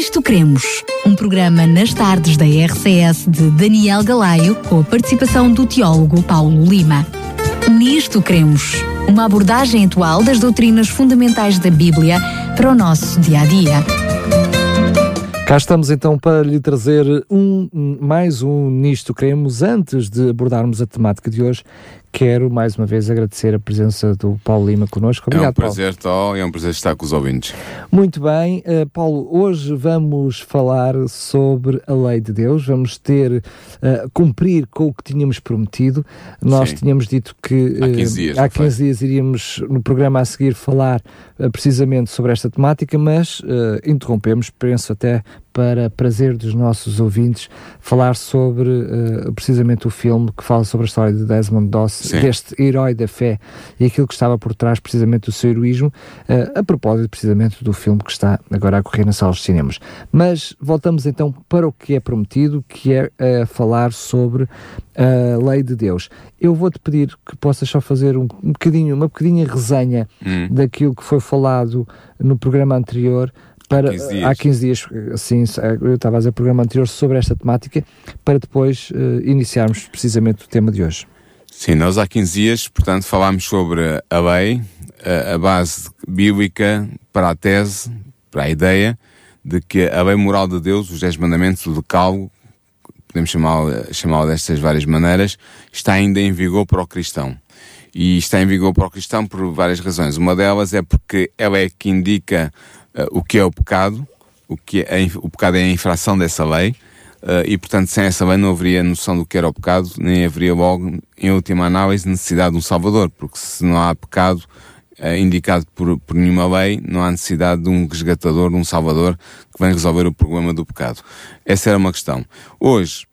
Nisto Cremos, um programa nas tardes da RCS de Daniel Galaio, com a participação do teólogo Paulo Lima. Nisto Cremos, uma abordagem atual das doutrinas fundamentais da Bíblia para o nosso dia a dia. Cá estamos então para lhe trazer um, mais um Nisto Cremos. Antes de abordarmos a temática de hoje, quero mais uma vez agradecer a presença do Paulo Lima connosco. Obrigado, é um prazer, Paulo. é um prazer estar com os ouvintes. Muito bem, uh, Paulo, hoje vamos falar sobre a lei de Deus, vamos ter, uh, cumprir com o que tínhamos prometido. Nós Sim. tínhamos dito que uh, há 15 dias, há 15 dias iríamos no programa a seguir falar precisamente sobre esta temática, mas interrompemos, penso até para prazer dos nossos ouvintes, falar sobre precisamente o filme que fala sobre a história de Desmond Doss Sim. deste herói da fé e aquilo que estava por trás precisamente do seu heroísmo, uh, a propósito precisamente do filme que está agora a correr nas salas de cinemas. Mas voltamos então para o que é prometido, que é uh, falar sobre a lei de Deus. Eu vou-te pedir que possas só fazer um, um bocadinho, uma bocadinha resenha hum. daquilo que foi falado no programa anterior, para, há 15 dias, há 15 dias assim, eu estava a fazer o programa anterior sobre esta temática, para depois uh, iniciarmos precisamente o tema de hoje. Sim, nós há 15 dias, portanto, falámos sobre a lei, a, a base bíblica para a tese, para a ideia de que a lei moral de Deus, os 10 mandamentos, o decálogo, podemos chamá-lo chamá destas várias maneiras, está ainda em vigor para o cristão. E está em vigor para o cristão por várias razões. Uma delas é porque ela é que indica uh, o que é o pecado, o que é, o pecado é a infração dessa lei, Uh, e portanto sem essa lei não haveria noção do que era o pecado, nem haveria logo, em última análise, necessidade de um Salvador, porque se não há pecado uh, indicado por, por nenhuma lei, não há necessidade de um resgatador, de um Salvador que venha resolver o problema do pecado. Essa era uma questão. Hoje,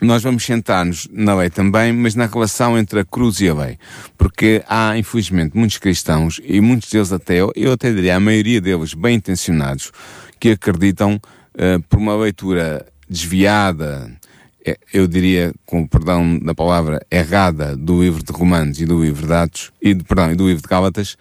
nós vamos sentar-nos na lei também, mas na relação entre a cruz e a lei. Porque há, infelizmente, muitos cristãos, e muitos deles até, eu até diria a maioria deles bem intencionados, que acreditam uh, por uma leitura desviada, é, eu diria, com perdão da palavra, errada do livro de Romanos e do livro de Atos, e, perdão, e do livro de Gálatas,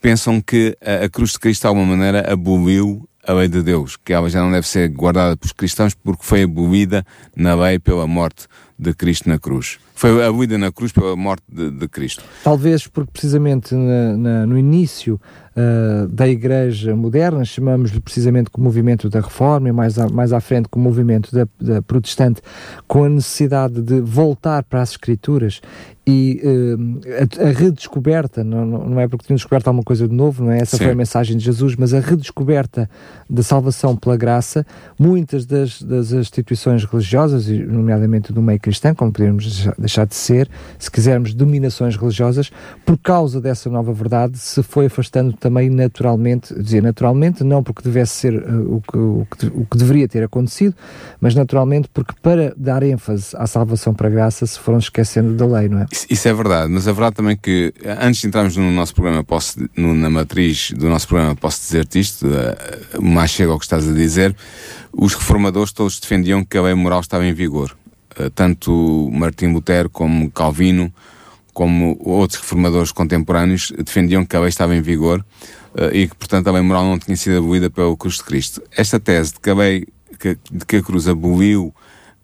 pensam que a, a cruz de Cristo, de alguma maneira, aboliu a lei de Deus, que ela já não deve ser guardada pelos cristãos porque foi abolida na lei pela morte de Cristo na cruz. Foi abolida na cruz pela morte de, de Cristo. Talvez porque precisamente na, na, no início uh, da Igreja moderna, chamamos-lhe precisamente com o movimento da Reforma e mais, a, mais à frente com o movimento da, da protestante, com a necessidade de voltar para as Escrituras e uh, a, a, redescoberta, não, não é porque tinham descoberto alguma coisa de novo, não é? Essa Sim. foi a mensagem de Jesus, mas a redescoberta da salvação pela graça, muitas das, das instituições religiosas, nomeadamente do meio cristão, como podemos deixar de ser, se quisermos, dominações religiosas, por causa dessa nova verdade, se foi afastando também naturalmente, dizer naturalmente, não porque devesse ser uh, o, que, o, que, o que deveria ter acontecido, mas naturalmente porque para dar ênfase à salvação para graça se foram esquecendo da lei, não é? Isso é verdade, mas é verdade também que antes de entrarmos no nosso programa, posso, no, na matriz do nosso programa, posso dizer-te isto, uh, mais chega ao que estás a dizer, os reformadores todos defendiam que a lei moral estava em vigor. Uh, tanto Martim Lutero como Calvino, como outros reformadores contemporâneos, defendiam que a lei estava em vigor uh, e que, portanto, a lei moral não tinha sido abolida pelo Cruz de Cristo. Esta tese de que a lei, de que a cruz aboliu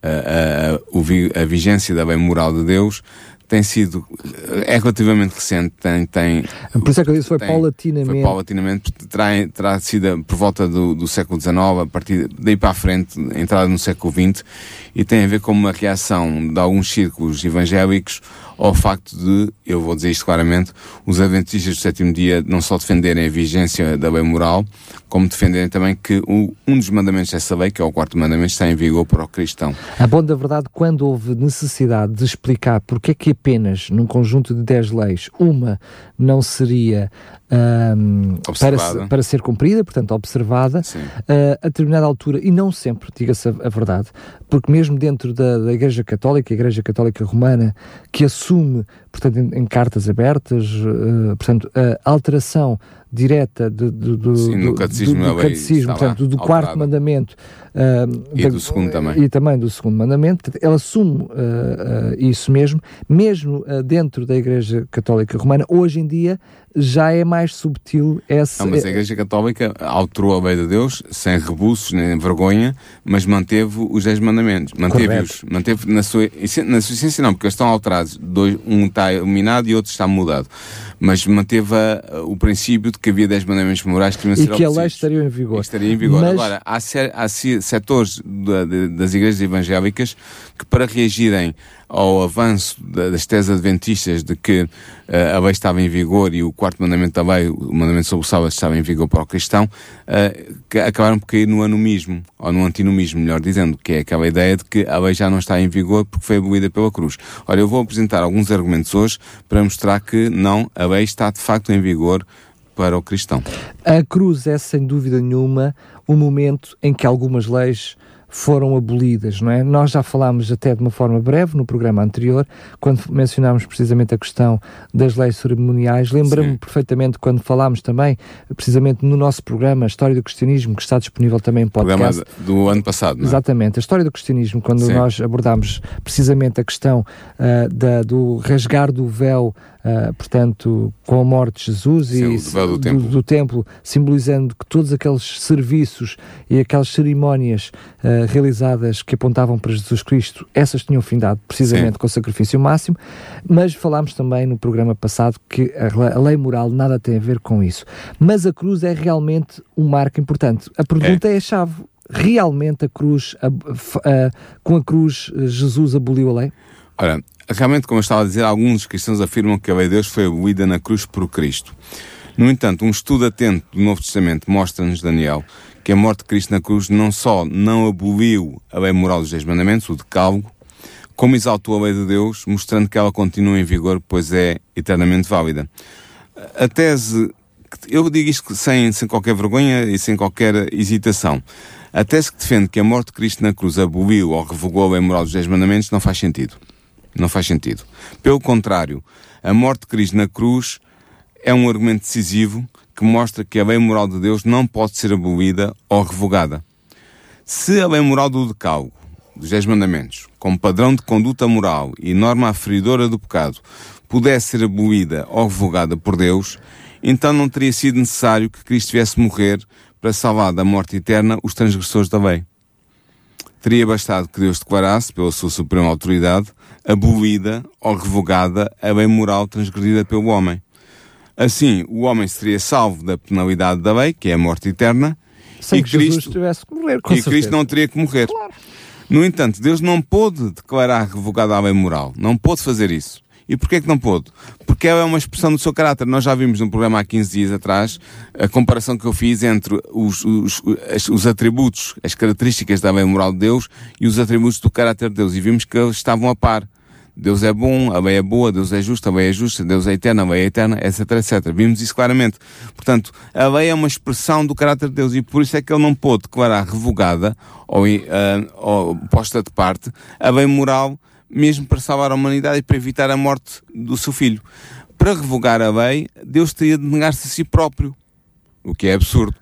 a, a, a vigência da lei moral de Deus tem sido é relativamente recente tem, tem por isso é que eu disse foi tem, paulatinamente. foi paulatinamente terá, terá sido por volta do, do século XIX a partir daí para a frente entrada no século XX e tem a ver com uma reação de alguns círculos evangélicos ao facto de, eu vou dizer isto claramente, os adventistas do sétimo dia não só defenderem a vigência da lei moral, como defenderem também que o, um dos mandamentos dessa lei, que é o quarto mandamento, está em vigor para o cristão. A bom da verdade, quando houve necessidade de explicar porque é que apenas num conjunto de dez leis, uma não seria um, para, para ser cumprida, portanto observada, uh, a determinada altura, e não sempre, diga-se a, a, verdade, porque mesmo dentro da, da Igreja Católica, a Igreja Católica Romana, que assume portanto, em, em cartas abertas, uh, portanto, a alteração direta do, do, do, Sim, do, catecismo, do, do catecismo portanto, do quarto mandamento uh, e da, do segundo também. E também do segundo mandamento, ela assume uh, uh, isso mesmo, mesmo dentro da Igreja Católica Romana, hoje em dia já é mais subtil essa. Não, mas a Igreja Católica alterou a lei de Deus sem rebuços nem vergonha, mas manteve os dez mandamentos. Manteve-os. Manteve na sua, na sua essência, não, porque eles estão alterados. Dois, um está eliminado e outro está mudado. Mas manteve a, o princípio de que havia dez mandamentos morais que deviam ser E que a lei estaria em vigor. Estaria em vigor. Mas... Agora, há, há setores da, de, das igrejas evangélicas que, para reagirem ao avanço das teses adventistas de que uh, a lei estava em vigor e o quarto mandamento da lei, o mandamento sobre o sábado, estava em vigor para o cristão, que acabaram por cair no anumismo, ou no antinomismo, melhor dizendo, que é aquela ideia de que a lei já não está em vigor porque foi abolida pela cruz. Ora, eu vou apresentar alguns argumentos hoje para mostrar que não, a lei está de facto em vigor para o cristão. A cruz é, sem dúvida nenhuma, o momento em que algumas leis foram abolidas, não é? Nós já falámos até de uma forma breve no programa anterior, quando mencionámos precisamente a questão das leis cerimoniais. Lembro-me perfeitamente quando falámos também, precisamente no nosso programa, a História do Cristianismo, que está disponível também em podcast. Programa do ano passado, não é? Exatamente. A História do Cristianismo, quando Sim. nós abordámos precisamente a questão uh, da, do rasgar do véu Uh, portanto, com a morte de Jesus Sim, e do, do, templo. do, templo. simbolizando que todos aqueles serviços e aquelas cerimónias uh, realizadas que apontavam para Jesus Cristo, essas tinham findado precisamente Sim. com o sacrifício máximo, mas falámos também no programa passado que a, a, lei moral nada tem a ver com isso. Mas a cruz é realmente um marco importante. A pergunta é, é a chave. Realmente a cruz, a, a, com a cruz, Jesus aboliu a lei? Ora, Realmente, como eu estava a dizer, alguns cristãos afirmam que a lei de Deus foi abolida na cruz por Cristo. No entanto, um estudo atento do Novo Testamento mostra-nos, Daniel, que a morte de Cristo na cruz não só não aboliu a lei moral dos Dez Mandamentos, o decálogo, como exaltou a lei de Deus, mostrando que ela continua em vigor, pois é eternamente válida. A tese, eu digo isto sem, sem qualquer vergonha e sem qualquer hesitação. A tese que defende que a morte de Cristo na cruz aboliu ou revogou a lei moral dos Dez Mandamentos não faz sentido. Não faz sentido. Pelo contrário, a morte de Cristo na cruz é um argumento decisivo que mostra que a lei moral de Deus não pode ser abolida ou revogada. Se a lei moral do decálogo, dos Dez Mandamentos, como padrão de conduta moral e norma aferidora do pecado, pudesse ser abolida ou revogada por Deus, então não teria sido necessário que Cristo viesse morrer para salvar da morte eterna os transgressores da lei. Teria bastado que Deus declarasse, pela sua suprema autoridade, abolida ou revogada a lei moral transgredida pelo homem. Assim, o homem seria salvo da penalidade da lei, que é a morte eterna, Sem e que Cristo, tivesse que morrer, e Cristo não teria que morrer. Claro. No entanto, Deus não pôde declarar revogada a lei moral. Não pôde fazer isso. E porquê que não pôde? Porque ela é uma expressão do seu caráter. Nós já vimos num programa há 15 dias atrás a comparação que eu fiz entre os, os, os atributos, as características da lei moral de Deus e os atributos do caráter de Deus. E vimos que eles estavam a par. Deus é bom, a lei é boa, Deus é justo, a lei é justa, Deus é eterno, a lei é eterna, etc, etc. Vimos isso claramente. Portanto, a lei é uma expressão do caráter de Deus e por isso é que ele não pôde declarar revogada ou, uh, ou posta de parte a lei moral mesmo para salvar a humanidade e para evitar a morte do seu filho. Para revogar a lei, Deus teria de negar-se a si próprio, o que é absurdo.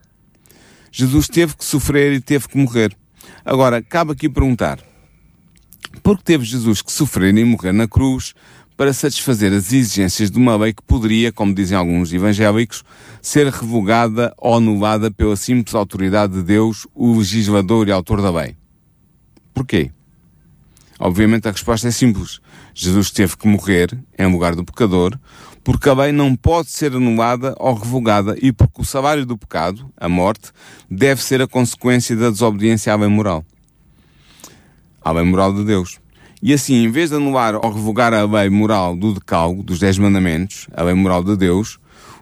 Jesus teve que sofrer e teve que morrer. Agora, cabe aqui perguntar: por que teve Jesus que sofrer e morrer na cruz para satisfazer as exigências de uma lei que poderia, como dizem alguns evangélicos, ser revogada ou anulada pela simples autoridade de Deus, o legislador e autor da lei? Porquê? Obviamente a resposta é simples. Jesus teve que morrer em lugar do pecador, porque a lei não pode ser anulada ou revogada e porque o salário do pecado, a morte, deve ser a consequência da desobediência à lei moral. À lei moral de Deus. E assim, em vez de anular ou revogar a lei moral do decálogo, dos Dez Mandamentos, a lei moral de Deus,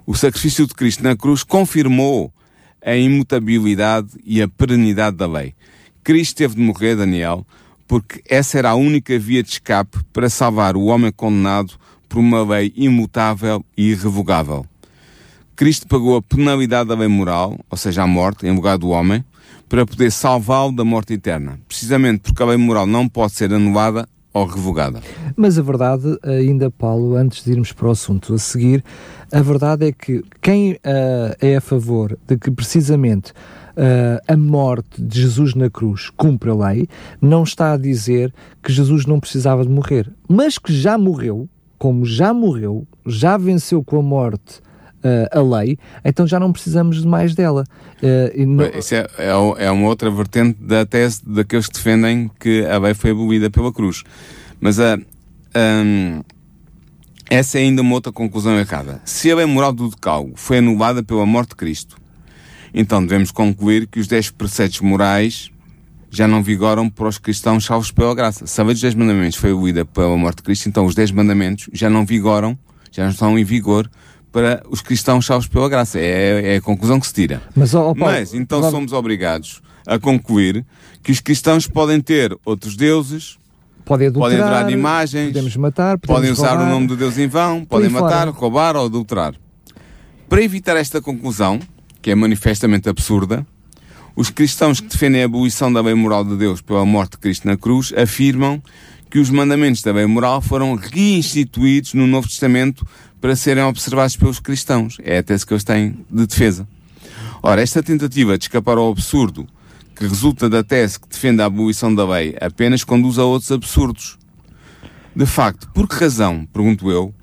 o sacrifício de Cristo na cruz confirmou a imutabilidade e a perenidade da lei. Cristo teve de morrer, Daniel, porque essa era a única via de escape para salvar o homem condenado por uma lei imutável e irrevogável. Cristo pagou a penalidade da lei moral, ou seja, a morte, em lugar do homem, para poder salvá-lo da morte eterna. Precisamente porque a lei moral não pode ser anulada ou revogada. Mas a verdade, ainda Paulo, antes de irmos para o assunto a seguir, a verdade é que quem uh, é a favor de que precisamente uh, a morte de Jesus na cruz cumpre a lei, não está a dizer que Jesus não precisava de morrer, mas que já morreu, como já morreu, já venceu com a morte a lei, então já não precisamos de mais dela. Uh, não... Isso é, é, é, uma outra vertente da tese daqueles que defendem que a lei foi abolida pela cruz. Mas. Um, essa é ainda uma outra conclusão errada. Se a lei moral do decálogo foi anulada pela morte de Cristo, então devemos concluir que os dez preceitos morais já não vigoram para os cristãos salvos pela graça. Se a lei dos dez mandamentos foi abolida pela morte de Cristo, então os dez mandamentos já não vigoram, já não estão em vigor para os cristãos salvos pela graça. É, é a conclusão que se tira. Mas, oh, Paulo, Mas então vamos... somos obrigados a concluir que os cristãos podem ter outros deuses, podem, adulterar, podem adorar imagens, podemos matar, podemos podem usar roubar, o nome de Deus em vão, podem matar, fora. roubar ou adulterar. Para evitar esta conclusão, que é manifestamente absurda, os cristãos que defendem a abolição da lei moral de Deus pela morte de Cristo na cruz afirmam que os mandamentos da lei moral foram reinstituídos no Novo Testamento para serem observados pelos cristãos. É a tese que eles têm de defesa. Ora, esta tentativa de escapar ao absurdo que resulta da tese que defende a abolição da lei apenas conduz a outros absurdos. De facto, por que razão, pergunto eu,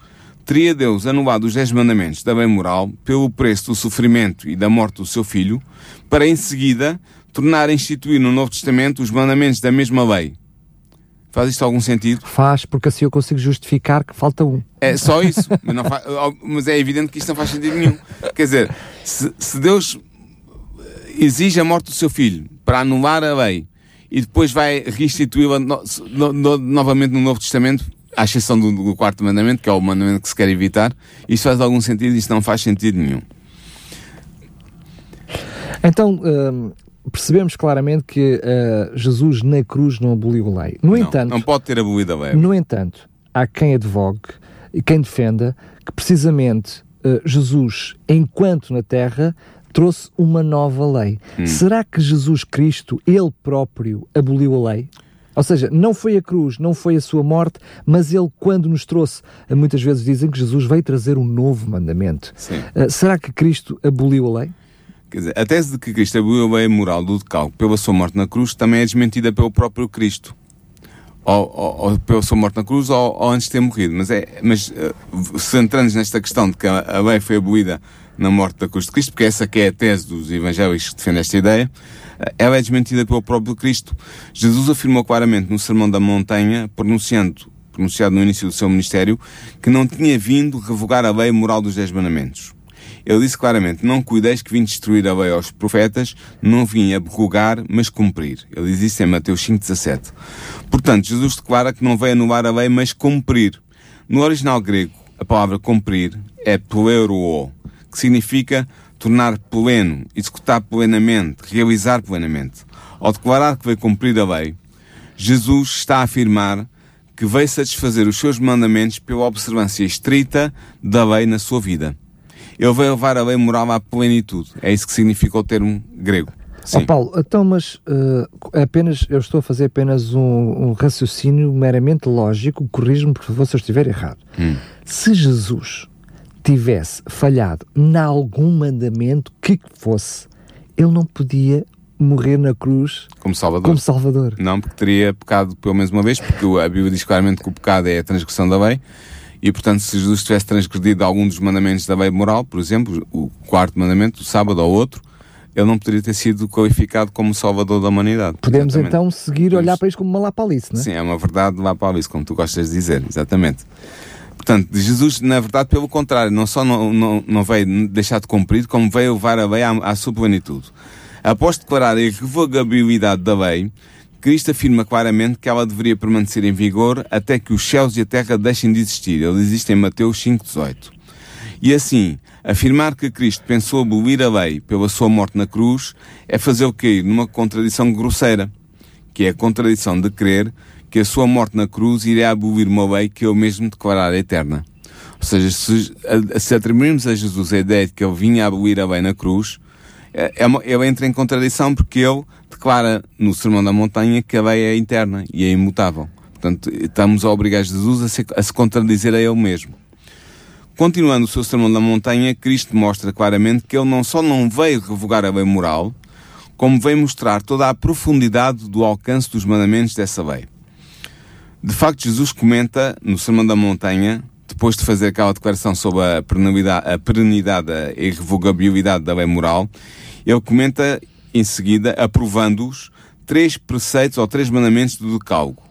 teria Deus anulado os dez mandamentos da bem moral pelo preço do sofrimento e da morte do seu filho, para em seguida tornar a instituir no Novo Testamento os mandamentos da mesma lei? Faz isto algum sentido? Faz, porque assim eu consigo justificar que falta um. É só isso, mas, faz, mas é evidente que isto não faz sentido nenhum. Quer dizer, se, se Deus exige a morte do seu filho para anular a lei e depois vai restituí-la no, no, no, novamente no Novo Testamento, à exceção do, do, quarto mandamento, que é o mandamento que se quer evitar, isso faz algum sentido? Isso não faz sentido nenhum. Então, hum, percebemos claramente que uh, Jesus na cruz não aboliu a lei. No não, entanto, não pode ter abolido a lei. No entanto, há quem advogue e quem defenda que precisamente uh, Jesus, enquanto na terra, trouxe uma nova lei. Hum. Será que Jesus Cristo, ele próprio, aboliu a lei? Ou seja, não foi a cruz, não foi a sua morte, mas ele, quando nos trouxe, muitas vezes dizem que Jesus veio trazer um novo mandamento. Uh, será que Cristo aboliu a lei? Dizer, a tese de que Cristo aboliu a lei moral do decalque pela sua morte na cruz também é desmentida pelo próprio Cristo. Ou, ou, ou pela sua morte na cruz ou, ou, antes de ter morrido. Mas, é, mas uh, centrando-nos nesta questão de que a, lei foi abolida na morte da cruz de Cristo, porque essa que é a tese dos evangélicos que defendem esta ideia, ela é desmentida pelo próprio Cristo. Jesus afirmou claramente no Sermão da Montanha, pronunciando, pronunciado no início do seu ministério, que não tinha vindo revogar a lei moral dos Dez Mandamentos. Ele disse claramente, não cuideis que vim destruir a lei aos profetas, não vim abrogar, mas cumprir. Ele diz isso em Mateus 5,17. Portanto, Jesus declara que não veio anular a lei, mas cumprir. No original grego, a palavra cumprir é pleuruo, que significa tornar pleno, executar plenamente, realizar plenamente. Ao declarar que veio cumprir a lei, Jesus está a afirmar que veio satisfazer os seus mandamentos pela observância estrita da lei na sua vida. Ele veio levar a lei moral à plenitude. É isso que significa o termo grego. Sim. Oh, Paulo, então, mas uh, apenas, eu estou a fazer apenas um, um raciocínio meramente lógico, corrijo-me por favor se eu estiver errado. Hum. Se Jesus tivesse falhado em algum mandamento que fosse, ele não podia morrer na cruz como salvador. como salvador. Não, porque teria pecado pelo menos uma vez, porque a Bíblia diz claramente que o pecado é a transgressão da lei. E, portanto, se Jesus tivesse transgredido algum dos mandamentos da lei moral, por exemplo, o quarto mandamento, o sábado ou outro, ele não poderia ter sido qualificado como salvador da humanidade. Podemos exatamente. então seguir Podemos... olhar para isto como uma lapalice, não é? Sim, é uma verdade lapalice, como tu gostas de dizer, exatamente. Portanto, Jesus, na verdade, pelo contrário, não só não, não, não veio deixar de cumprir, como veio levar a lei à, à sua plenitude. Após declarar a irrevogabilidade da lei, Cristo afirma claramente que ela deveria permanecer em vigor até que os céus e a terra deixem de existir. Ele existe em Mateus 5,18. E assim, afirmar que Cristo pensou abolir a lei pela sua morte na cruz é fazê-lo cair numa contradição grosseira, que é a contradição de crer que a sua morte na cruz iria abolir uma lei que ele mesmo declarara eterna. Ou seja, se, se atribuirmos a Jesus a ideia de que ele vinha abolir a lei na cruz, é, é ele entra em contradição porque ele declara no Sermão da Montanha que a lei é eterna e é imutável. Portanto, estamos a obrigar Jesus a se, a se contradizer a ele mesmo. Continuando o seu sermão da montanha, Cristo mostra claramente que ele não só não veio revogar a lei moral, como veio mostrar toda a profundidade do alcance dos mandamentos dessa lei. De facto, Jesus comenta no Sermão da Montanha, depois de fazer aquela declaração sobre a perenidade, a perenidade e irrevogabilidade da lei moral, ele comenta em seguida, aprovando-os, três preceitos ou três mandamentos do Decálogo.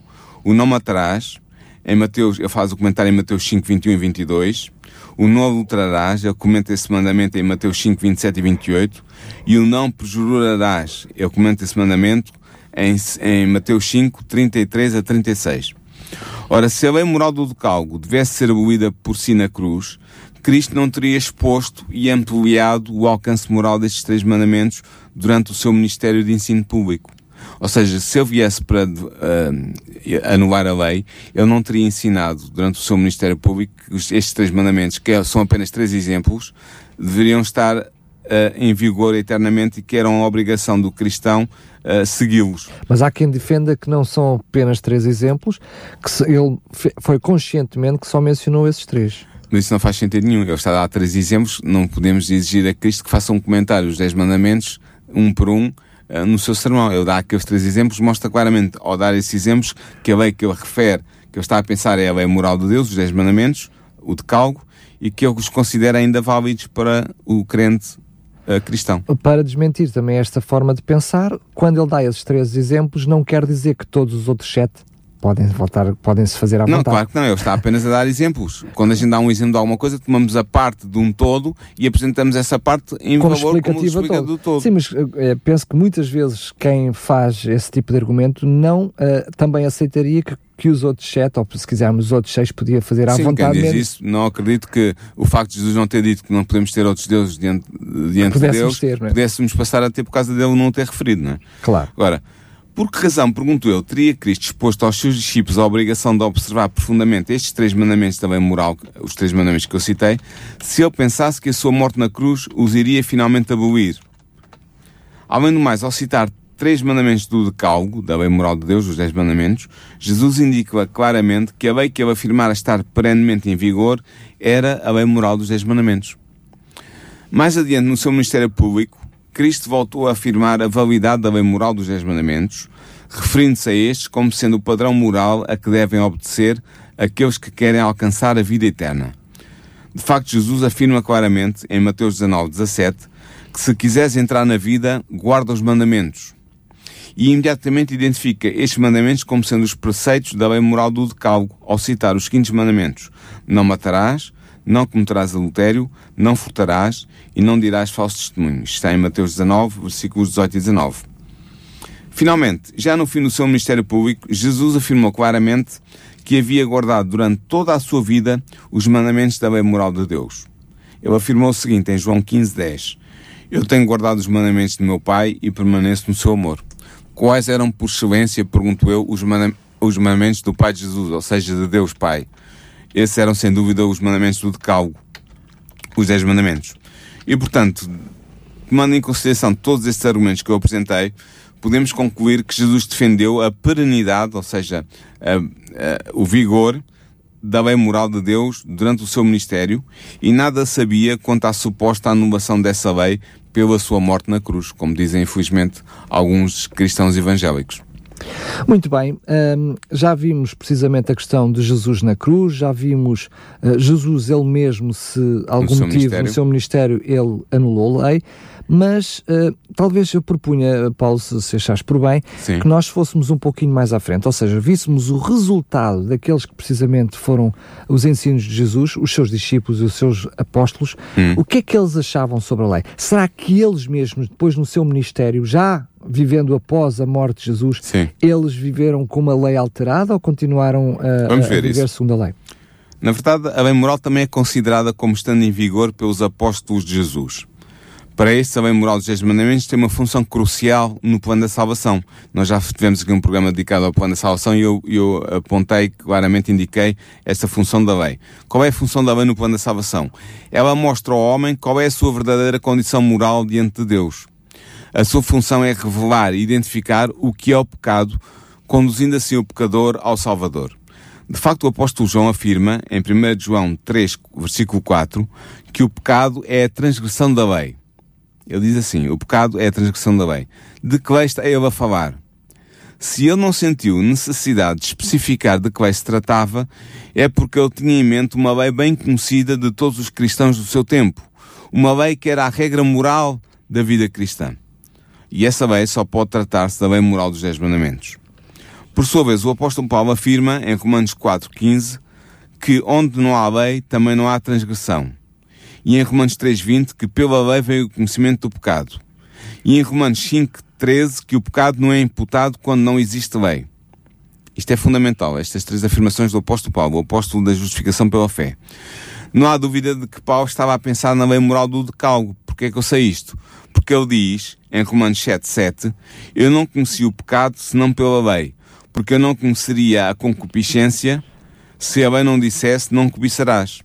O não matarás, em Mateus, ele faz o comentário em Mateus 5, 21 e 22, o não adulterarás, ele comenta esse mandamento em Mateus 5, 27 e 28, e o não perjurarás, ele comenta esse mandamento em, em Mateus 5, 33 a 36. Ora, se a lei moral do decálogo devesse ser abolida por si na cruz, Cristo não teria exposto e ampliado o alcance moral destes três mandamentos durante o seu ministério de ensino público. Ou seja, se ele viesse para uh, anular a lei, ele não teria ensinado durante o seu Ministério Público que estes três mandamentos, que são apenas três exemplos, deveriam estar em vigor eternamente e que eram a obrigação do cristão uh, segui-los. Mas há quem defenda que não são apenas três exemplos, que ele foi conscientemente que só mencionou esses três. Mas isso não faz sentido nenhum. Ele está a dar três exemplos, não podemos exigir a Cristo que faça um comentário, os dez mandamentos, um por um, eh, no seu sermão. Ele dá aqueles três exemplos, mostra claramente, ao dar esses exemplos, que a lei que ele refere, que ele está a pensar é a lei moral de Deus, os dez mandamentos, o decalgo, e que ele os considera ainda válidos para o crente uh, cristão. Para desmentir também esta forma de pensar, quando ele dá esses três exemplos, não quer dizer que todos os outros sete podem voltar, podem-se fazer à não, vontade. Não, claro que não, ele está apenas a dar exemplos. Quando a gente dá um exemplo de alguma coisa, tomamos a parte de um todo e apresentamos essa parte em como valor como explica do todo. Sim, mas uh, penso que muitas vezes quem faz esse tipo de argumento não uh, também aceitaria que que os outros sete, ou se quisermos os outros seis, podia fazer à Sim, vontade. Quem diz isso, não acredito que o facto de Jesus não ter dito que não podemos ter outros deuses diante, diante de Deus, ter, é? pudéssemos passar a ter por causa dele não ter referido, não é? Claro. Agora, por que razão, pergunto eu, teria Cristo exposto aos seus discípulos a obrigação de observar profundamente estes três mandamentos também moral, os três mandamentos que eu citei, se ele pensasse que a sua morte na cruz os iria finalmente abolir? Além do mais, ao citar três mandamentos do decálogo, da lei moral de Deus, os dez mandamentos, Jesus indica claramente que a lei que ele afirmara estar perenemente em vigor era a lei moral dos dez mandamentos. Mais adiante, no seu ministério público, Cristo voltou a afirmar a validade da lei moral dos Dez Mandamentos, referindo-se a estes como sendo o padrão moral a que devem obedecer aqueles que querem alcançar a vida eterna. De facto, Jesus afirma claramente, em Mateus 19, 17, que se quiseres entrar na vida, guarda os mandamentos. E imediatamente identifica estes mandamentos como sendo os preceitos da lei moral do decálogo, ao citar os seguintes mandamentos. Não matarás, não cometerás adultério, não furtarás e não dirás falsos testemunhos. Está em Mateus 19, versículos 18 e 19. Finalmente, já no fim do seu ministério público, Jesus afirmou claramente que havia guardado durante toda a sua vida os mandamentos da lei moral de Deus. Ele afirmou o seguinte em João 15, 10. Eu tenho guardado os mandamentos de meu Pai e permaneço no seu amor. Quais eram, por excelência, pergunto eu, os, mandamentos do Pai de Jesus, ou seja, de Deus Pai? Esses eram, sem dúvida, os mandamentos do Decálogo, os Dez Mandamentos. E, portanto, tomando em consideração todos estes argumentos que eu apresentei, podemos concluir que Jesus defendeu a perenidade, ou seja, a, a, o vigor da lei moral de Deus durante o seu ministério e nada sabia quanto à suposta anulação dessa lei pela sua morte na cruz, como dizem infelizmente alguns cristãos evangélicos. Muito bem, um, já vimos precisamente a questão de Jesus na cruz, já vimos uh, Jesus ele mesmo, se algum motivo no seu ministério ele anulou a lei, mas uh, talvez eu propunha, Paulo, se achares por bem, Sim. que nós fôssemos um pouquinho mais à frente, ou seja, víssemos o resultado daqueles que precisamente foram os ensinos de Jesus, os seus discípulos e os seus apóstolos, hum. o que é que eles achavam sobre a lei? Será que eles mesmos, depois no seu ministério, já vivendo após a morte de Jesus, Sim. eles viveram com uma lei alterada ou continuaram a, a viver isso. segundo a lei? Na verdade, a lei moral também é considerada como estando em vigor pelos apóstolos de Jesus. Para a lei moral dos 10 mandamentos tem uma função crucial no plano da salvação. Nós já tivemos aqui um programa dedicado ao plano da salvação e eu, eu apontei, claramente indiquei esta função da lei. Qual é a função da lei no plano da salvação? Ela mostra ao homem qual é a sua verdadeira condição moral diante de Deus. A sua função é revelar e identificar o que é o pecado conduzindo assim o pecador ao Salvador. De facto, o apóstolo João afirma, em 1 João 3, versículo 4, que o pecado é a transgressão da lei. Ele diz assim: o pecado é a transgressão da lei. De que lei está ele a falar? Se ele não sentiu necessidade de especificar de que lei se tratava, é porque ele tinha em mente uma lei bem conhecida de todos os cristãos do seu tempo. Uma lei que era a regra moral da vida cristã. E essa lei só pode tratar-se da lei moral dos Dez Mandamentos. Por sua vez, o apóstolo Paulo afirma, em Romanos 4,15, que onde não há lei, também não há transgressão. E em Romanos 3,20, que pela lei veio o conhecimento do pecado. E em Romanos 5,13, que o pecado não é imputado quando não existe lei. Isto é fundamental, estas três afirmações do apóstolo Paulo, o apóstolo da justificação pela fé. Não há dúvida de que Paulo estava a pensar na lei moral do decálogo. Porquê é que eu sei isto? Porque ele diz, em Romanos 7,7, eu não conheci o pecado senão pela lei porque eu não conheceria a concupiscência se a lei não dissesse não cobiçarás.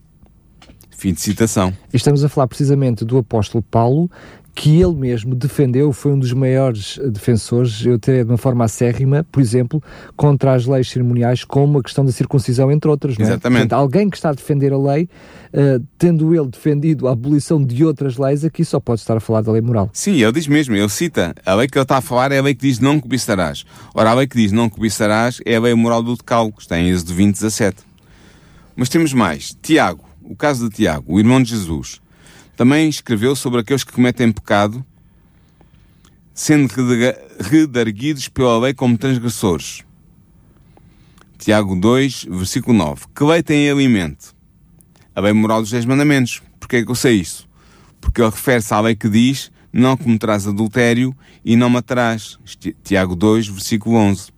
Fim de citação. Estamos a falar precisamente do apóstolo Paulo, que ele mesmo defendeu, foi um dos maiores defensores, eu até de uma forma acérrima, por exemplo, contra as leis cerimoniais, como a questão da circuncisão, entre outras. Não é? Exatamente. Portanto, alguém que está a defender a lei, uh, tendo ele defendido a abolição de outras leis, aqui só pode estar a falar da lei moral. Sim, ele diz mesmo, ele cita, a lei que ele está a falar é a lei que diz não cobiçarás. Ora, a lei que diz não cobiçarás é a lei moral do decálogo, está em Êxodo 20, 17. Mas temos mais. Tiago, o caso de Tiago, o irmão de Jesus também escreveu sobre aqueles que cometem pecado, sendo redarguidos pela lei como transgressores. Tiago 2, versículo 9. Que lei tem ele em mente? A lei moral dos 10 mandamentos. Porquê é que eu sei isso? Porque ele refere-se à lei que diz não cometerás adultério e não matarás. Tiago 2, versículo 11.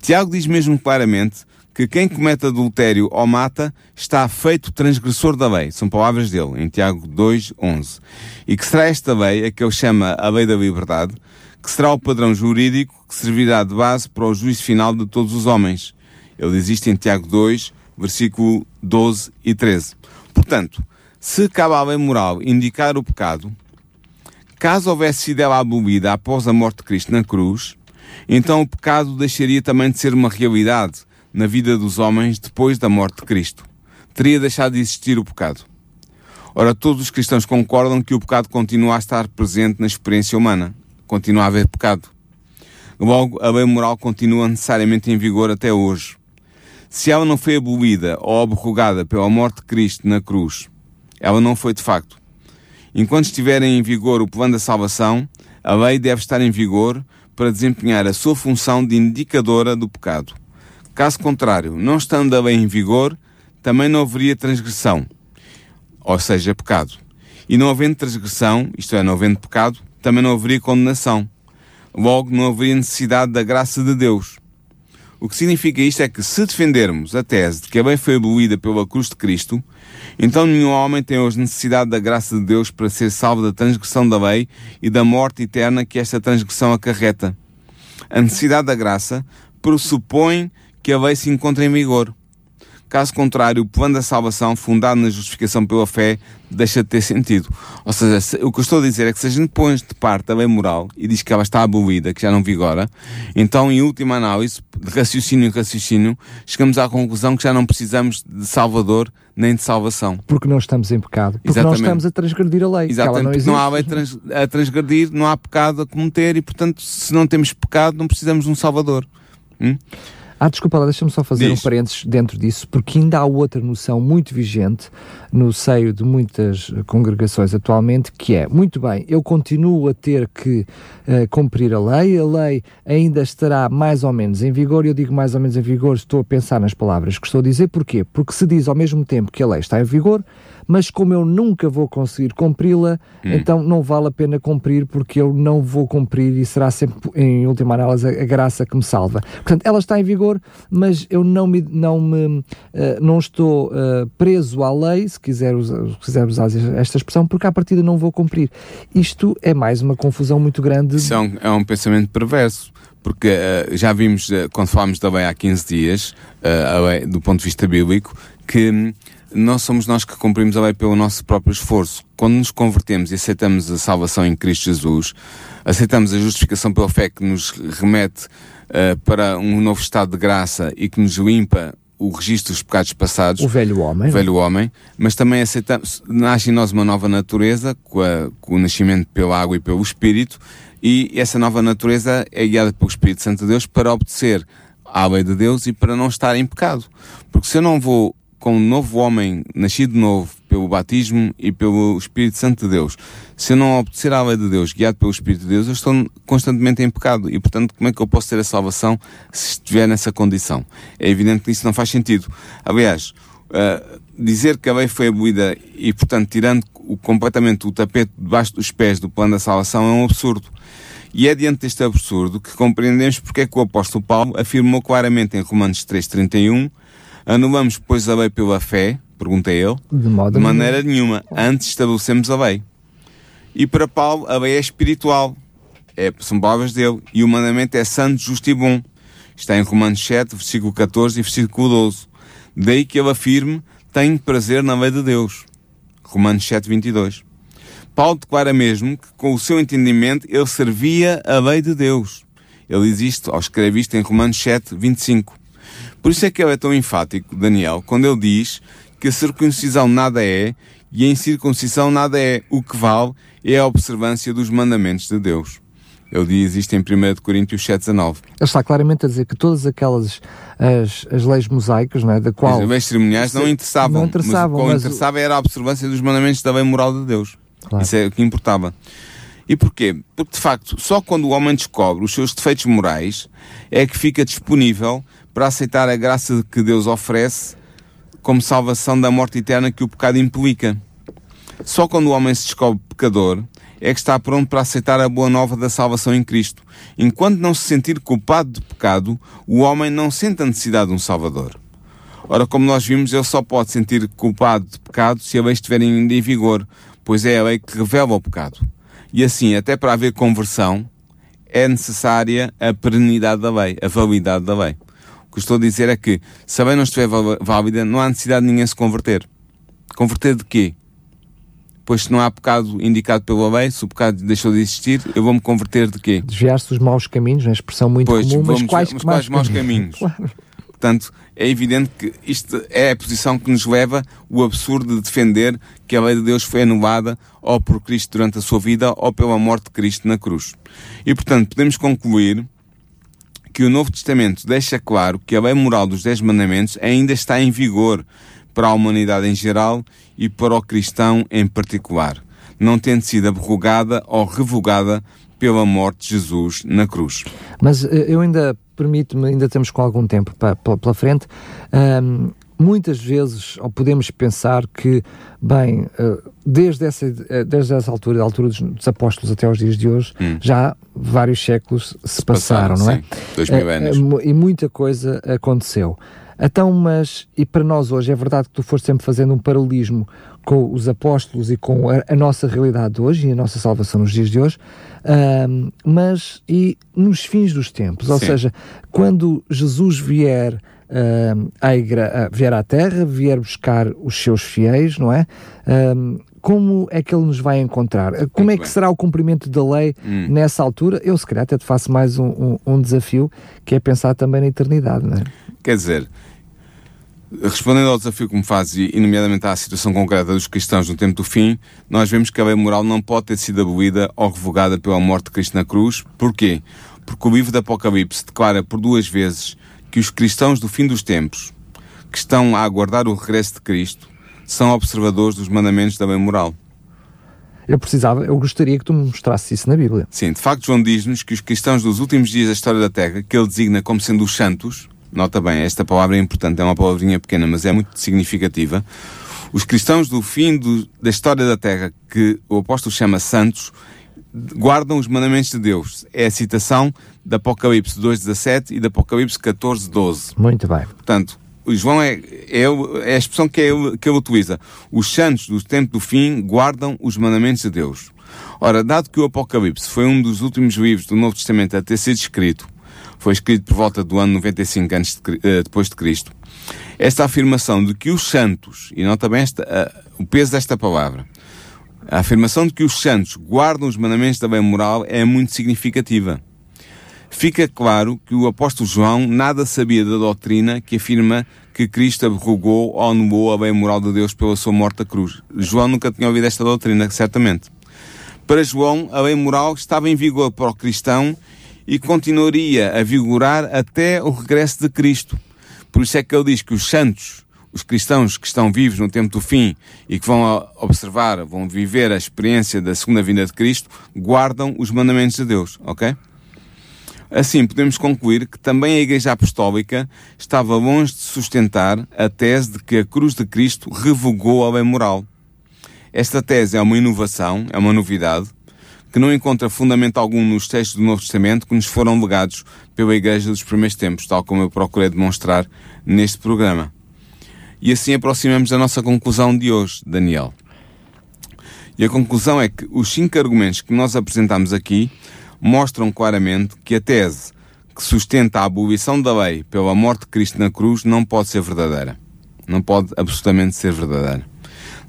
Tiago diz mesmo claramente que quem comete adultério ou mata está feito transgressor da lei. São palavras dele, em Tiago 2, 11. E que será esta lei, a que ele chama a lei da liberdade, que será o padrão jurídico que servirá de base para o juízo final de todos os homens. Ele existe em Tiago 2, versículo 12 e 13. Portanto, se cabe à lei moral indicar o pecado, caso houvesse sido ela abolida após a morte de Cristo na cruz, então o pecado deixaria também de ser uma realidade na vida dos homens depois da morte de Cristo. Teria deixado de existir o pecado. Ora, todos os cristãos concordam que o pecado continua a estar presente na experiência humana. Continua a haver pecado. Logo, a lei moral continua necessariamente em vigor até hoje. Se ela não foi abolida ou abrogada pela morte de Cristo na cruz, ela não foi de facto. Enquanto estiver em vigor o plano da salvação, a lei deve estar em vigor para desempenhar a sua função de indicadora do pecado. Caso contrário, não estando a lei em vigor, também não haveria transgressão, ou seja, pecado. E não havendo transgressão, isto é, não havendo pecado, também não haveria condenação. Logo, não haveria necessidade da graça de Deus. O que significa isto é que, se defendermos a tese de que a lei foi abolida pela cruz de Cristo, então nenhum homem tem hoje necessidade da graça de Deus para ser salvo da transgressão da lei e da morte eterna que esta transgressão acarreta. A necessidade da graça pressupõe que a lei se encontra em vigor. Caso contrário, o plano da salvação, fundado na justificação pela fé, deixa de ter sentido. Ou seja, o que eu estou a dizer é que se a gente põe de parte a lei moral e diz que ela está abolida, que já não vigora, então, em última análise, de raciocínio em raciocínio, chegamos à conclusão que já não precisamos de Salvador nem de salvação. Porque não estamos em pecado. Porque Exatamente. não estamos a transgredir a lei. Exatamente, não, não, há lei trans, a transgredir, não há pecado a cometer e, portanto, se não temos pecado, não precisamos de um Salvador. Hum? Ah, desculpa lá, deixa-me só fazer Diz. um parênteses dentro disso, porque ainda há outra noção muito vigente no seio de muitas congregações atualmente, que é, muito bem, eu continuo a ter que uh, cumprir a lei, a lei ainda estará mais ou menos em vigor, e eu digo mais ou menos em vigor, estou a pensar nas palavras que estou a dizer, porquê? Porque se diz ao mesmo tempo que a lei está em vigor, mas como eu nunca vou conseguir cumpri-la, hum. então não vale a pena cumprir porque eu não vou cumprir e será sempre, em última análise, a, graça que me salva. Portanto, ela está em vigor, mas eu não me, não me, uh, não estou uh, preso à lei, se quiser, usar, se quiser usar esta expressão, porque à partida não vou cumprir. Isto é mais uma confusão muito grande. Isso é um, é um pensamento perverso porque uh, já vimos, uh, quando falámos da lei há 15 dias, uh, lei, do ponto de vista bíblico, que não somos nós que cumprimos a lei pelo nosso próprio esforço. Quando nos convertemos e aceitamos a salvação em Cristo Jesus, aceitamos a justificação pela fé que nos remete uh, para um novo estado de graça e que nos limpa o registro dos pecados passados. O velho homem. O velho homem. Mas também aceitamos, nasce em nós uma nova natureza, com, a, com o nascimento pela água e pelo Espírito, e essa nova natureza é guiada pelo Espírito Santo de Deus para obedecer à lei de Deus e para não estar em pecado. Porque se eu não vou com um novo homem, nascido novo, pelo batismo e pelo Espírito Santo de Deus, se eu não obedecer à lei de Deus, guiado pelo Espírito de Deus, eu estou constantemente em pecado. E, portanto, como é que eu posso ter a salvação se estiver nessa condição? É evidente que isso não faz sentido. Aliás, uh, dizer que a lei foi abolida e, portanto, tirando o, completamente o tapete debaixo dos pés do plano da salvação é um absurdo. E é diante deste absurdo que compreendemos porque é que o apóstolo Paulo afirmou claramente em Romanos 3.31 Anulamos, pois, a lei pela fé? Pergunta ele. De, modo de maneira nenhuma. Antes estabelecemos a lei. E para Paulo, a lei é espiritual. É, são palavras dele. E o mandamento é santo, justo e bom. Está em Romanos 7, versículo 14 e versículo 12. Daí que ele afirme, tenho prazer na lei de Deus. Romanos 7, 22. Paulo declara mesmo que, com o seu entendimento, ele servia a lei de Deus. Ele existe ao escrever isto em Romanos 7, 25. Por isso é que ele é tão enfático, Daniel, quando ele diz que a circuncisão nada é e a incircuncisão nada é. O que vale é a observância dos mandamentos de Deus. Ele diz isto em 1 Coríntios 7, 19. Ele está claramente a dizer que todas aquelas as, as leis mosaicas, não é, da qual... As leis cerimoniais não interessavam, não interessavam mas o que mas interessava era a observância dos mandamentos da lei moral de Deus. Claro. Isso é o que importava. E porquê? Porque, de facto, só quando o homem descobre os seus defeitos morais é que fica disponível para aceitar a graça que Deus oferece como salvação da morte eterna que o pecado implica. Só quando o homem se descobre pecador é que está pronto para aceitar a boa nova da salvação em Cristo. Enquanto não se sentir culpado de pecado, o homem não sente a necessidade de um Salvador. Ora, como nós vimos, ele só pode sentir culpado de pecado se a lei estiver ainda em vigor, pois é a lei que revela o pecado. E assim, até para haver conversão, é necessária a perenidade da lei, a validade da lei. O que estou a dizer é que, se a lei não estiver válida, não há necessidade de ninguém se converter. Converter de quê? Pois se não há pecado indicado pela lei, se o pecado deixou de existir, eu vou-me converter de quê? Desviar-se dos maus caminhos, uma expressão muito pois, comum, mas quais, mas quais maus caminhos? claro. Portanto, é evidente que isto é a posição que nos leva o absurdo de defender que a lei de Deus foi anulada ou por Cristo durante a sua vida ou pela morte de Cristo na cruz. E, portanto, podemos concluir que o Novo Testamento deixa claro que a lei moral dos Dez Mandamentos ainda está em vigor para a humanidade em geral e para o cristão em particular, não tendo sido abrogada ou revogada pela morte de Jesus na cruz. Mas eh, eu ainda permito-me, ainda temos com algum tempo pela frente, um, muitas vezes, ou podemos pensar que, bem, eh, desde essa, eh, desde essa altura, da altura dos, dos apóstolos até aos dias de hoje, hum. já vários séculos se, se passaram, passaram, não é? Sim. Dois mil eh, anos. E muita coisa aconteceu. Então, mas, e para nós hoje, é verdade que tu foste sempre fazendo um paralelismo com os apóstolos e com a, a nossa realidade hoje e a nossa salvação nos dias de hoje, mas e nos fins dos tempos, ou Sim. seja, quando Jesus vier uh, à igreja, uh, vier à terra, vier buscar os seus fiéis, não é? Como é que ele nos vai encontrar? Como Muito é que bem. será o cumprimento da lei hum. nessa altura? Eu, se calhar, até te faço mais um, um, um, desafio, que é pensar também na eternidade, não é? Quer dizer, respondendo ao desafio que me faz, e nomeadamente à situação concreta dos cristãos no tempo do fim, nós vemos que a lei moral não pode ter sido abolida ou revogada pela morte de Cristo na cruz. Porquê? Porque o livro do Apocalipse declara por duas vezes que os cristãos do fim dos tempos, que estão a aguardar o regresso de Cristo, são observadores dos mandamentos da bem moral. Eu precisava, eu gostaria que tu me mostrasse isso na Bíblia. Sim, de facto, João diz-nos que os cristãos dos últimos dias da história da Terra, que ele designa como sendo os santos, nota bem, esta palavra é importante, é uma palavrinha pequena, mas é muito significativa. Os cristãos do fim do, da história da Terra, que o apóstolo chama santos, guardam os mandamentos de Deus. É a citação de Apocalipse 2.17 e de Apocalipse 14.12. Muito bem. Portanto, o João é, é, é, a expressão que ele, que ele utiliza. Os santos do tempo do fim guardam os mandamentos de Deus. Ora, dado que o Apocalipse foi um dos últimos livros do Novo Testamento a ter sido escrito, Foi escrito por volta do ano 95 antes de, uh, depois de Cristo. Esta afirmação de que os santos, e nota bem esta, uh, o peso desta palavra, a afirmação de que os santos guardam os mandamentos da bem moral é muito significativa. Fica claro que o apóstolo João nada sabia da doutrina que afirma que Cristo abrogou ou anulou a bem moral de Deus pela sua morte à cruz. João nunca tinha ouvido esta doutrina, certamente. Para João, a lei moral estava em vigor para o cristão e continuaria a vigorar até o regresso de Cristo. Por isso é que ele diz que os santos, os cristãos que estão vivos no tempo do fim e que vão observar, vão viver a experiência da segunda vinda de Cristo, guardam os mandamentos de Deus, ok? Assim, podemos concluir que também a Igreja Apostólica estava longe de sustentar a tese de que a cruz de Cristo revogou a lei moral. Esta tese é uma inovação, é uma novidade, que não encontra fundamento algum nos textos do Novo Testamento que nos foram legados pela Igreja dos primeiros tempos, tal como eu procurei demonstrar neste programa. E assim aproximamos da nossa conclusão de hoje, Daniel. E a conclusão é que os cinco argumentos que nós apresentamos aqui mostram claramente que a tese que sustenta a abolição da lei pela morte de Cristo na cruz não pode ser verdadeira. Não pode absolutamente ser verdadeira.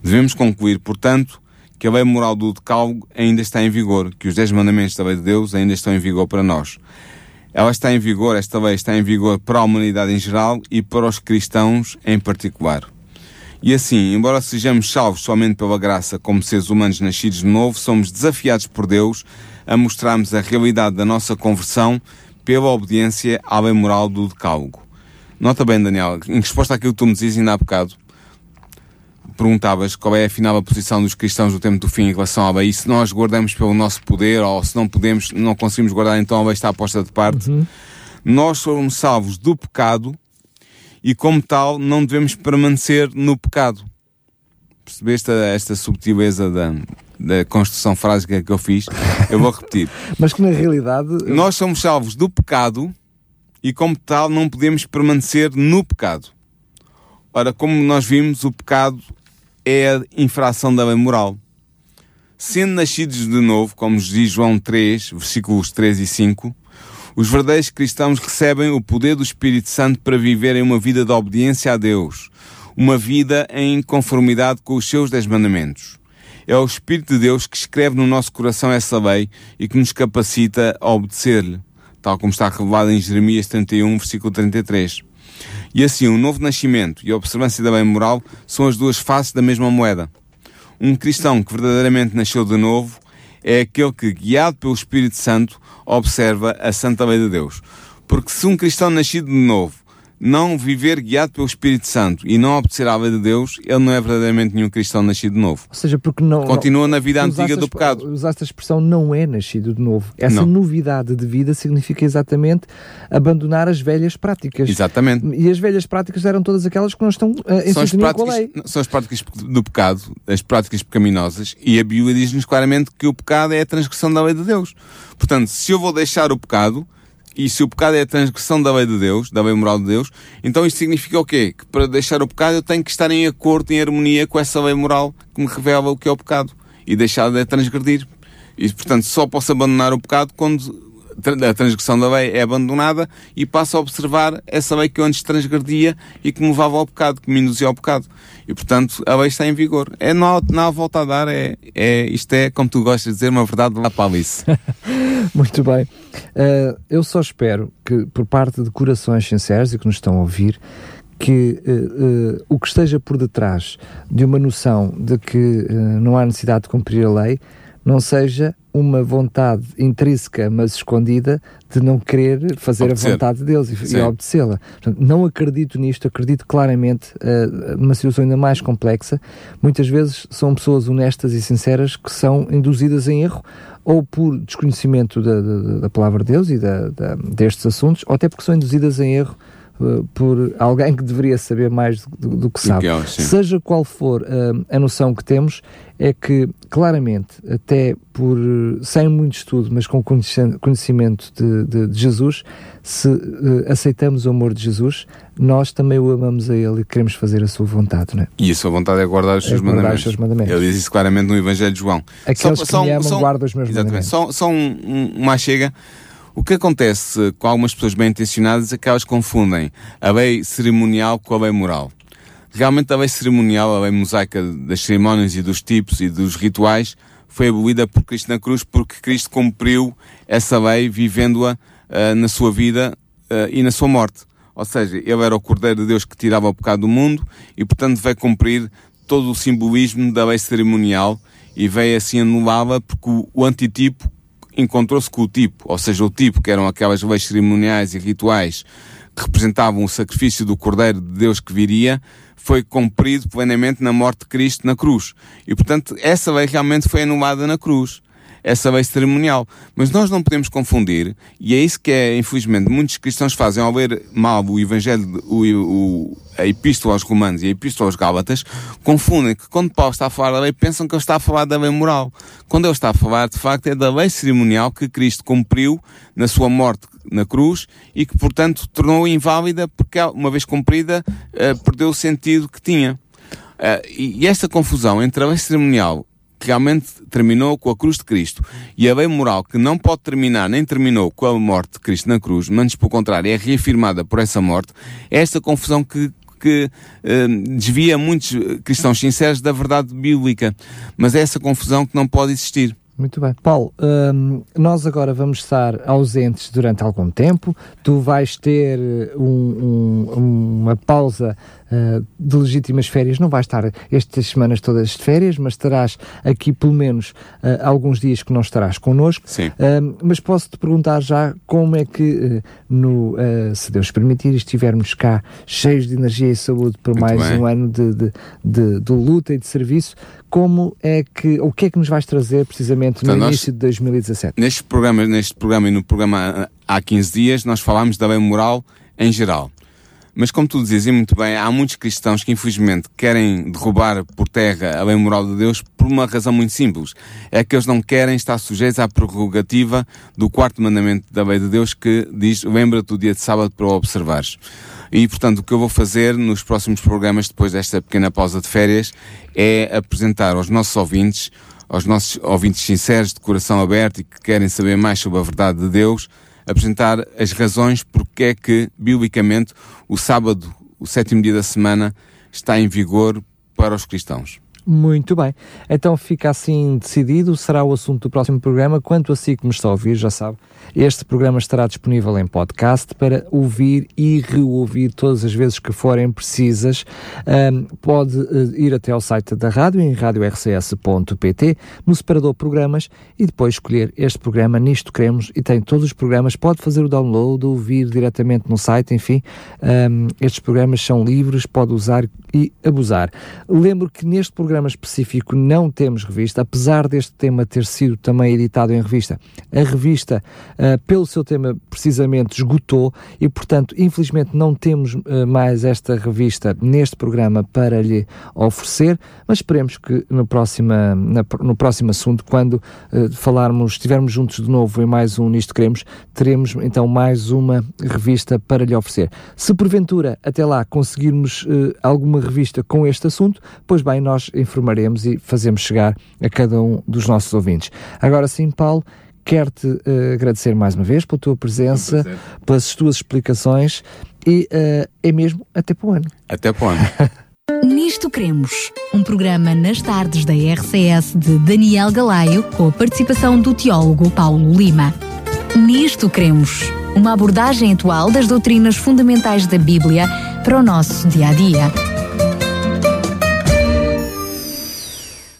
Devemos concluir, portanto, que a lei moral do decálogo ainda está em vigor, que os dez mandamentos da lei de Deus ainda estão em vigor para nós. Ela está em vigor, esta lei está em vigor para a humanidade em geral e para os cristãos em particular. E assim, embora sejamos salvos somente pela graça como seres humanos nascidos de novo, somos desafiados por Deus a mostrarmos a realidade da nossa conversão pela obediência à lei moral do decálogo. Nota bem, Daniel, em resposta àquilo que tu me dizes ainda há bocado, perguntavas qual é afinal a posição dos cristãos no tempo do fim em relação à lei, e se nós guardamos pelo nosso poder, ou se não podemos, não conseguimos guardar, então a lei está posta de parte. Uhum. Nós somos salvos do pecado e, como tal, não devemos permanecer no pecado. Percebeste esta subtileza da, da construção frásica que eu fiz? Eu vou repetir. Mas que na realidade. Nós somos salvos do pecado e, como tal, não podemos permanecer no pecado. Ora, como nós vimos, o pecado é a infração da lei moral. Sendo nascidos de novo, como diz João 3, versículos 3 e 5, os verdadeiros cristãos recebem o poder do Espírito Santo para viverem uma vida de obediência a Deus, uma vida em conformidade com os seus dez mandamentos. É o Espírito de Deus que escreve no nosso coração essa lei e que nos capacita a obedecer-lhe, tal como está revelado em Jeremias 31, versículo 33. E assim, o novo nascimento e a observância da bem moral são as duas faces da mesma moeda. Um cristão que verdadeiramente nasceu de novo é aquele que, guiado pelo Espírito Santo, observa a santa lei de Deus. Porque se um cristão nascido de novo não viver guiado pelo Espírito Santo e não obedecer à lei de Deus, ele não é verdadeiramente nenhum cristão nascido de novo. Ou seja, porque não. Continua na vida antiga do pecado. Usaste a expressão não é nascido de novo. Essa não. novidade de vida significa exatamente abandonar as velhas práticas. Exatamente. E as velhas práticas eram todas aquelas que não estão uh, em são sintonia com a lei. São as práticas do pecado, as práticas pecaminosas, e a Bíblia diz-nos claramente que o pecado é a transgressão da lei de Deus. Portanto, se eu vou deixar o pecado, e se o pecado é a transgressão da lei de Deus, da lei moral de Deus, então isto significa o quê? Que para deixar o pecado eu tenho que estar em acordo, em harmonia com essa lei moral que me revela o que é o pecado e deixar de transgredir. E, portanto, só posso abandonar o pecado quando a transgressão da lei é abandonada e passo a observar essa lei que eu antes transgredia e que me levava ao pecado, que me induzia ao pecado. E, portanto, a lei está em vigor. É, não, há, volta a dar, é, é, isto é, como tu gostas de dizer, uma verdade lá para. Muito bem. Uh, eu só espero que, por parte de corações sinceros e que nos estão a ouvir, que uh, uh, o que esteja por detrás de uma noção de que não há necessidade de cumprir a lei não seja uma vontade intrínseca, mas escondida, de não querer fazer Obedecer. a vontade de Deus e, e obedecê-la. Não acredito nisto, acredito claramente uh, numa situação ainda mais complexa. Muitas vezes são pessoas honestas e sinceras que são induzidas em erro, ou por desconhecimento da, da, da palavra de Deus e da, destes assuntos, ou até porque são induzidas em erro por alguém que deveria saber mais do, do que sabe. Que Seja qual for uh, a noção que temos, é que claramente, até por sem muito estudo, mas com conhecimento de, de, de Jesus, se uh, aceitamos o amor de Jesus, nós também o amamos a Ele e queremos fazer a sua vontade, não é? E a sua vontade é guardar os, é seus, guardar mandamentos. os seus mandamentos. Ele diz isso claramente no Evangelho de João. Aqueles só, que só, me amam, só, guardam os meus exatamente, mandamentos. Só, só um, um, uma chega. O que acontece com algumas pessoas bem intencionadas é que elas confundem a lei cerimonial com a lei moral. Realmente a lei cerimonial, a lei mosaica das cerimónias e dos tipos e dos rituais, foi abolida por Cristo na cruz porque Cristo cumpriu essa lei vivendo-a uh, na sua vida uh, e na sua morte. Ou seja, ele era o Cordeiro de Deus que tirava o pecado do mundo e, portanto, veio cumprir todo o simbolismo da lei cerimonial e veio assim anulá-la porque o, o antitipo encontrou-se com o tipo, ou seja, o tipo, que eram aquelas leis cerimoniais e rituais que representavam o sacrifício do Cordeiro de Deus que viria, foi cumprido plenamente na morte de Cristo na cruz. E, portanto, essa lei realmente foi anulada na cruz essa lei cerimonial. Mas nós não podemos confundir, e é isso que é, infelizmente, muitos cristãos fazem ao ler mal o Evangelho, o, o, a Epístola aos Romanos e a Epístola aos Gálatas, confundem que quando Paulo está a falar da lei, pensam que ele está a falar da lei moral. Quando ele está a falar, de facto, é da lei cerimonial que Cristo cumpriu na sua morte na cruz e que, portanto, tornou inválida porque, uma vez cumprida, uh, perdeu o sentido que tinha. Uh, e esta confusão entre a lei cerimonial que realmente terminou com a cruz de Cristo e a lei moral que não pode terminar nem terminou com a morte de Cristo na cruz, mas pelo contrário é reafirmada por essa morte, é esta confusão que que eh, desvia muitos cristãos sinceros da verdade bíblica. Mas é essa confusão que não pode existir. Muito bem. Paulo, hum, nós agora vamos estar ausentes durante algum tempo. Tu vais ter um, um, uma pausa uh, de legítimas férias. Não vais estar estas semanas todas de férias, mas estarás aqui pelo menos uh, alguns dias que não estarás connosco. Sim. Uh, mas posso-te perguntar já como é que, no, se Deus permitir, estivermos cá cheios de energia e saúde por Muito mais bem. um ano de, de, de, de luta e de serviço, como é que, o que é que nos vais trazer precisamente no então, início de 2017? Neste programa, neste programa e no programa há 15 dias, nós falámos da lei moral em geral. Mas como tu dizes muito bem, há muitos cristãos que infelizmente querem derrubar por terra a lei moral de Deus por uma razão muito simples. É que eles não querem estar sujeitos à prerrogativa do quarto mandamento da lei de Deus que diz, lembra-te do dia de sábado para o observares. E, portanto, o que eu vou fazer nos próximos programas, depois desta pequena pausa de férias, é apresentar aos nossos ouvintes, aos nossos ouvintes sinceros, de coração aberto e que querem saber mais sobre a verdade de Deus, apresentar as razões porque é que, biblicamente, o sábado, o sétimo dia da semana, está em vigor para os cristãos. Muito bem. Então fica assim decidido, será o assunto do próximo programa. Quanto a si que me está a ouvir, já sabe, este programa estará disponível em podcast para ouvir e reouvir todas as vezes que forem precisas. Um, pode uh, ir até ao site da rádio, em radiorcs.pt, no separador programas e depois escolher este programa. Nisto queremos e tem todos os programas. Pode fazer o download, ouvir diretamente no site, enfim. Um, estes programas são livres, pode usar e abusar. Lembro que neste programa específico não temos revista, apesar deste tema ter sido também editado em revista. A revista uh, pelo seu tema precisamente esgotou e, portanto, infelizmente não temos uh, mais esta revista neste programa para lhe oferecer, mas esperemos que no, próxima, na, no próximo assunto, quando uh, falarmos, estivermos juntos de novo em mais um Nisto Queremos, teremos então mais uma revista para lhe oferecer. Se porventura até lá conseguirmos alguma revista com este assunto, pois bem, nós informaremos e fazemos chegar a cada um dos nossos ouvintes. Agora sim, Paulo, Quero-te uh, agradecer mais uma vez pela tua presença, pelas tuas explicações e uh, é mesmo até para o ano. Até para o ano. Nisto Cremos, um programa nas tardes da RCS de Daniel Galaio, com a participação do teólogo Paulo Lima. Nisto Cremos, uma abordagem atual das doutrinas fundamentais da Bíblia para o nosso dia a dia.